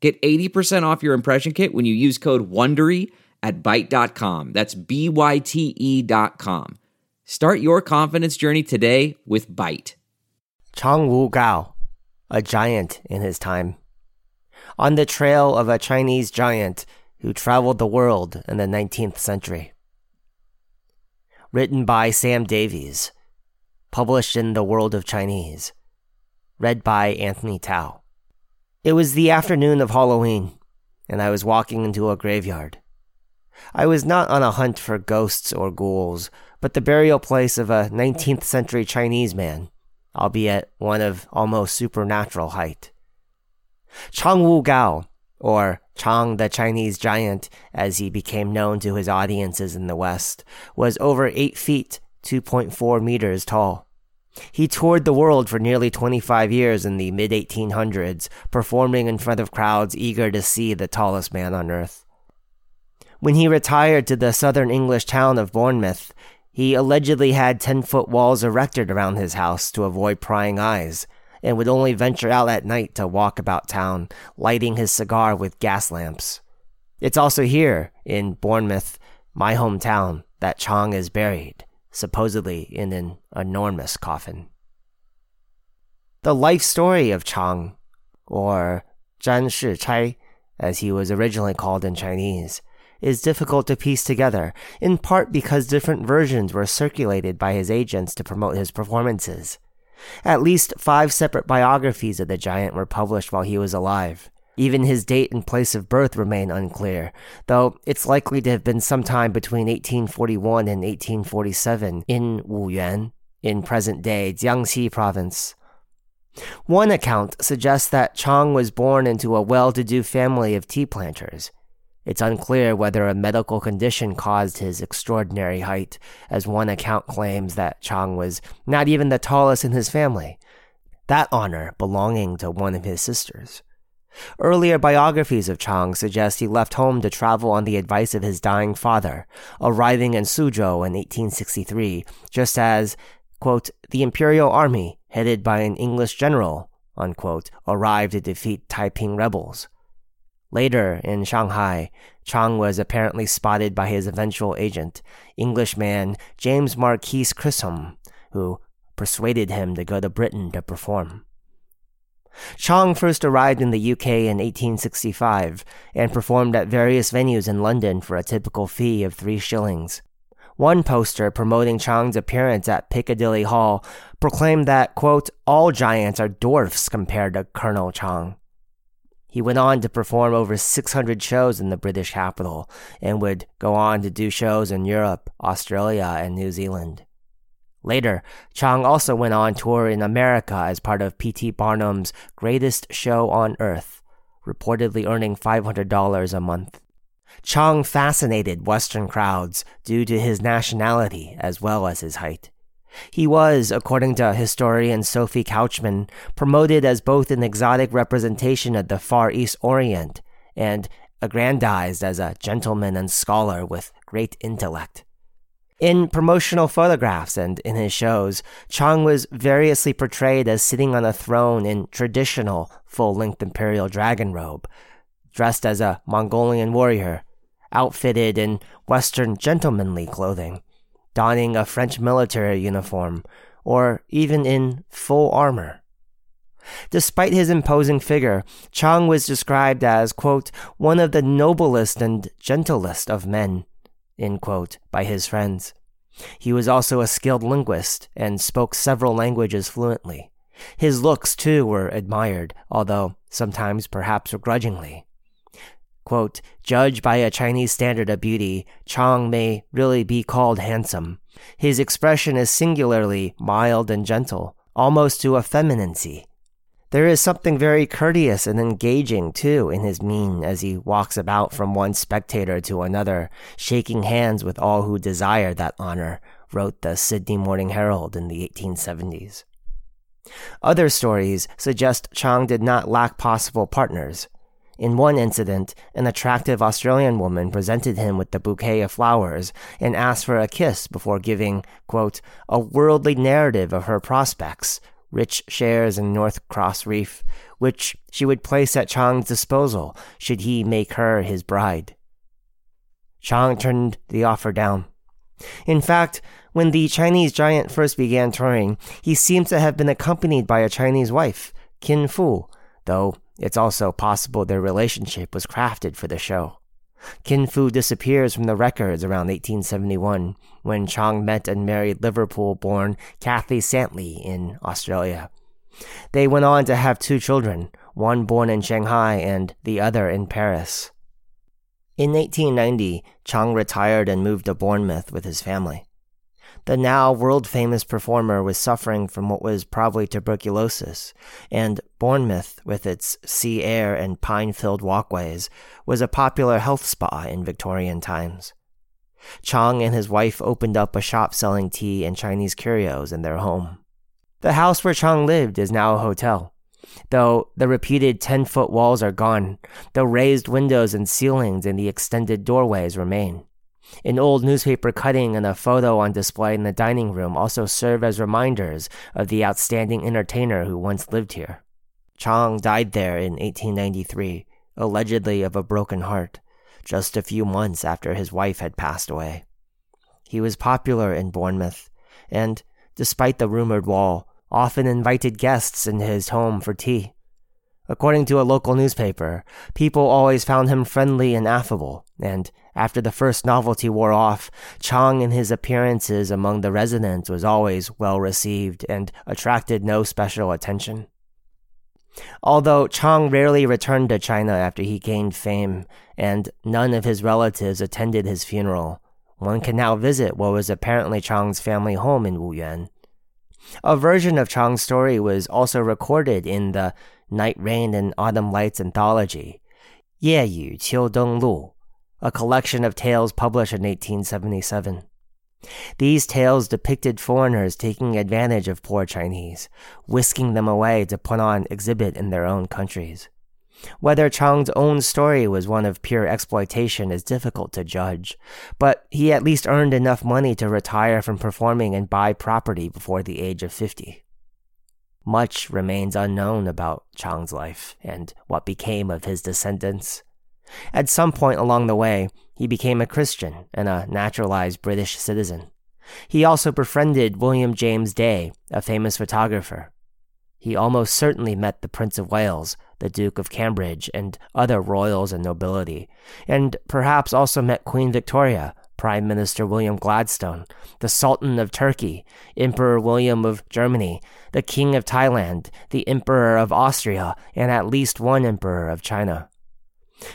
Get 80% off your impression kit when you use code WONDERY at Byte.com. That's B-Y-T-E dot com. Start your confidence journey today with Byte. Chang Wu Gao, a giant in his time. On the trail of a Chinese giant who traveled the world in the 19th century. Written by Sam Davies. Published in The World of Chinese. Read by Anthony Tao. It was the afternoon of Halloween, and I was walking into a graveyard. I was not on a hunt for ghosts or ghouls, but the burial place of a 19th century Chinese man, albeit one of almost supernatural height. Chang Wu Gao, or Chang the Chinese giant, as he became known to his audiences in the West, was over 8 feet, 2.4 meters tall. He toured the world for nearly 25 years in the mid 1800s, performing in front of crowds eager to see the tallest man on earth. When he retired to the southern English town of Bournemouth, he allegedly had 10 foot walls erected around his house to avoid prying eyes, and would only venture out at night to walk about town, lighting his cigar with gas lamps. It's also here, in Bournemouth, my hometown, that Chong is buried supposedly in an enormous coffin. The life story of Chang, or Zhan Shichai, as he was originally called in Chinese, is difficult to piece together, in part because different versions were circulated by his agents to promote his performances. At least five separate biographies of the giant were published while he was alive. Even his date and place of birth remain unclear, though it's likely to have been sometime between 1841 and 1847 in Wuyuan, in present day Jiangxi province. One account suggests that Chang was born into a well to do family of tea planters. It's unclear whether a medical condition caused his extraordinary height, as one account claims that Chang was not even the tallest in his family, that honor belonging to one of his sisters. Earlier biographies of Chang suggest he left home to travel on the advice of his dying father, arriving in Suzhou in 1863, just as, quote, the imperial army, headed by an English general, unquote, arrived to defeat Taiping rebels. Later, in Shanghai, Chang was apparently spotted by his eventual agent, Englishman James Marquis Chisholm, who persuaded him to go to Britain to perform. Chang first arrived in the UK in 1865 and performed at various venues in London for a typical fee of three shillings. One poster promoting Chong's appearance at Piccadilly Hall proclaimed that, quote, all giants are dwarfs compared to Colonel Chong. He went on to perform over 600 shows in the British capital and would go on to do shows in Europe, Australia, and New Zealand. Later, Chang also went on tour in America as part of P.T. Barnum's Greatest Show on Earth, reportedly earning $500 a month. Chang fascinated Western crowds due to his nationality as well as his height. He was, according to historian Sophie Couchman, promoted as both an exotic representation of the Far East Orient and aggrandized as a gentleman and scholar with great intellect. In promotional photographs and in his shows, Chang was variously portrayed as sitting on a throne in traditional full length imperial dragon robe, dressed as a Mongolian warrior, outfitted in Western gentlemanly clothing, donning a French military uniform, or even in full armor. Despite his imposing figure, Chang was described as, quote, one of the noblest and gentlest of men quote, by his friends. He was also a skilled linguist and spoke several languages fluently. His looks, too, were admired, although sometimes perhaps grudgingly. Quote, Judged by a Chinese standard of beauty, Chang may really be called handsome. His expression is singularly mild and gentle, almost to effeminacy. There is something very courteous and engaging, too, in his mien as he walks about from one spectator to another, shaking hands with all who desire that honor, wrote the Sydney Morning Herald in the 1870s. Other stories suggest Chang did not lack possible partners. In one incident, an attractive Australian woman presented him with a bouquet of flowers and asked for a kiss before giving, quote, a worldly narrative of her prospects, rich shares in North Cross Reef, which she would place at Chang's disposal should he make her his bride. Chang turned the offer down. In fact, when the Chinese giant first began touring, he seems to have been accompanied by a Chinese wife, Kin Fu, though it's also possible their relationship was crafted for the show. Kin Fu disappears from the records around 1871 when Chong met and married Liverpool born Kathy Santley in Australia. They went on to have two children, one born in Shanghai and the other in Paris. In 1890, Chong retired and moved to Bournemouth with his family. The now world famous performer was suffering from what was probably tuberculosis, and Bournemouth, with its sea air and pine filled walkways, was a popular health spa in Victorian times. Chang and his wife opened up a shop selling tea and Chinese curios in their home. The house where Chang lived is now a hotel. Though the repeated 10 foot walls are gone, the raised windows and ceilings and the extended doorways remain. An old newspaper cutting and a photo on display in the dining room also serve as reminders of the outstanding entertainer who once lived here. Chang died there in 1893, allegedly of a broken heart, just a few months after his wife had passed away. He was popular in Bournemouth, and, despite the rumored wall, often invited guests into his home for tea. According to a local newspaper, people always found him friendly and affable, and after the first novelty wore off, Chang and his appearances among the residents was always well received and attracted no special attention. Although Chang rarely returned to China after he gained fame, and none of his relatives attended his funeral, one can now visit what was apparently Chang's family home in Wuyuan. A version of Chang's story was also recorded in the Night Rain and Autumn Lights anthology, Ye Yu Qiu Deng Lu, a collection of tales published in 1877. These tales depicted foreigners taking advantage of poor Chinese, whisking them away to put on exhibit in their own countries. Whether Chang's own story was one of pure exploitation is difficult to judge, but he at least earned enough money to retire from performing and buy property before the age of 50. Much remains unknown about Chang's life and what became of his descendants. At some point along the way, he became a Christian and a naturalized British citizen. He also befriended William James Day, a famous photographer. He almost certainly met the Prince of Wales, the Duke of Cambridge, and other royals and nobility, and perhaps also met Queen Victoria, Prime Minister William Gladstone, the Sultan of Turkey, Emperor William of Germany, the King of Thailand, the Emperor of Austria, and at least one Emperor of China.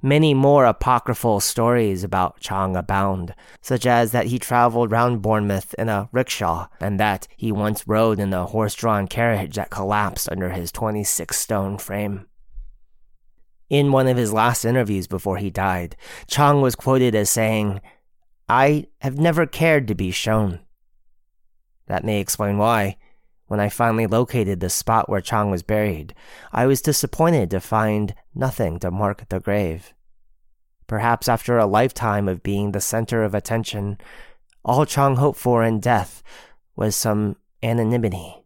Many more apocryphal stories about Chang abound, such as that he traveled round Bournemouth in a rickshaw, and that he once rode in a horse drawn carriage that collapsed under his 26 stone frame. In one of his last interviews before he died, Chang was quoted as saying, I have never cared to be shown. That may explain why, when I finally located the spot where Chang was buried, I was disappointed to find nothing to mark the grave. Perhaps after a lifetime of being the center of attention, all Chang hoped for in death was some anonymity.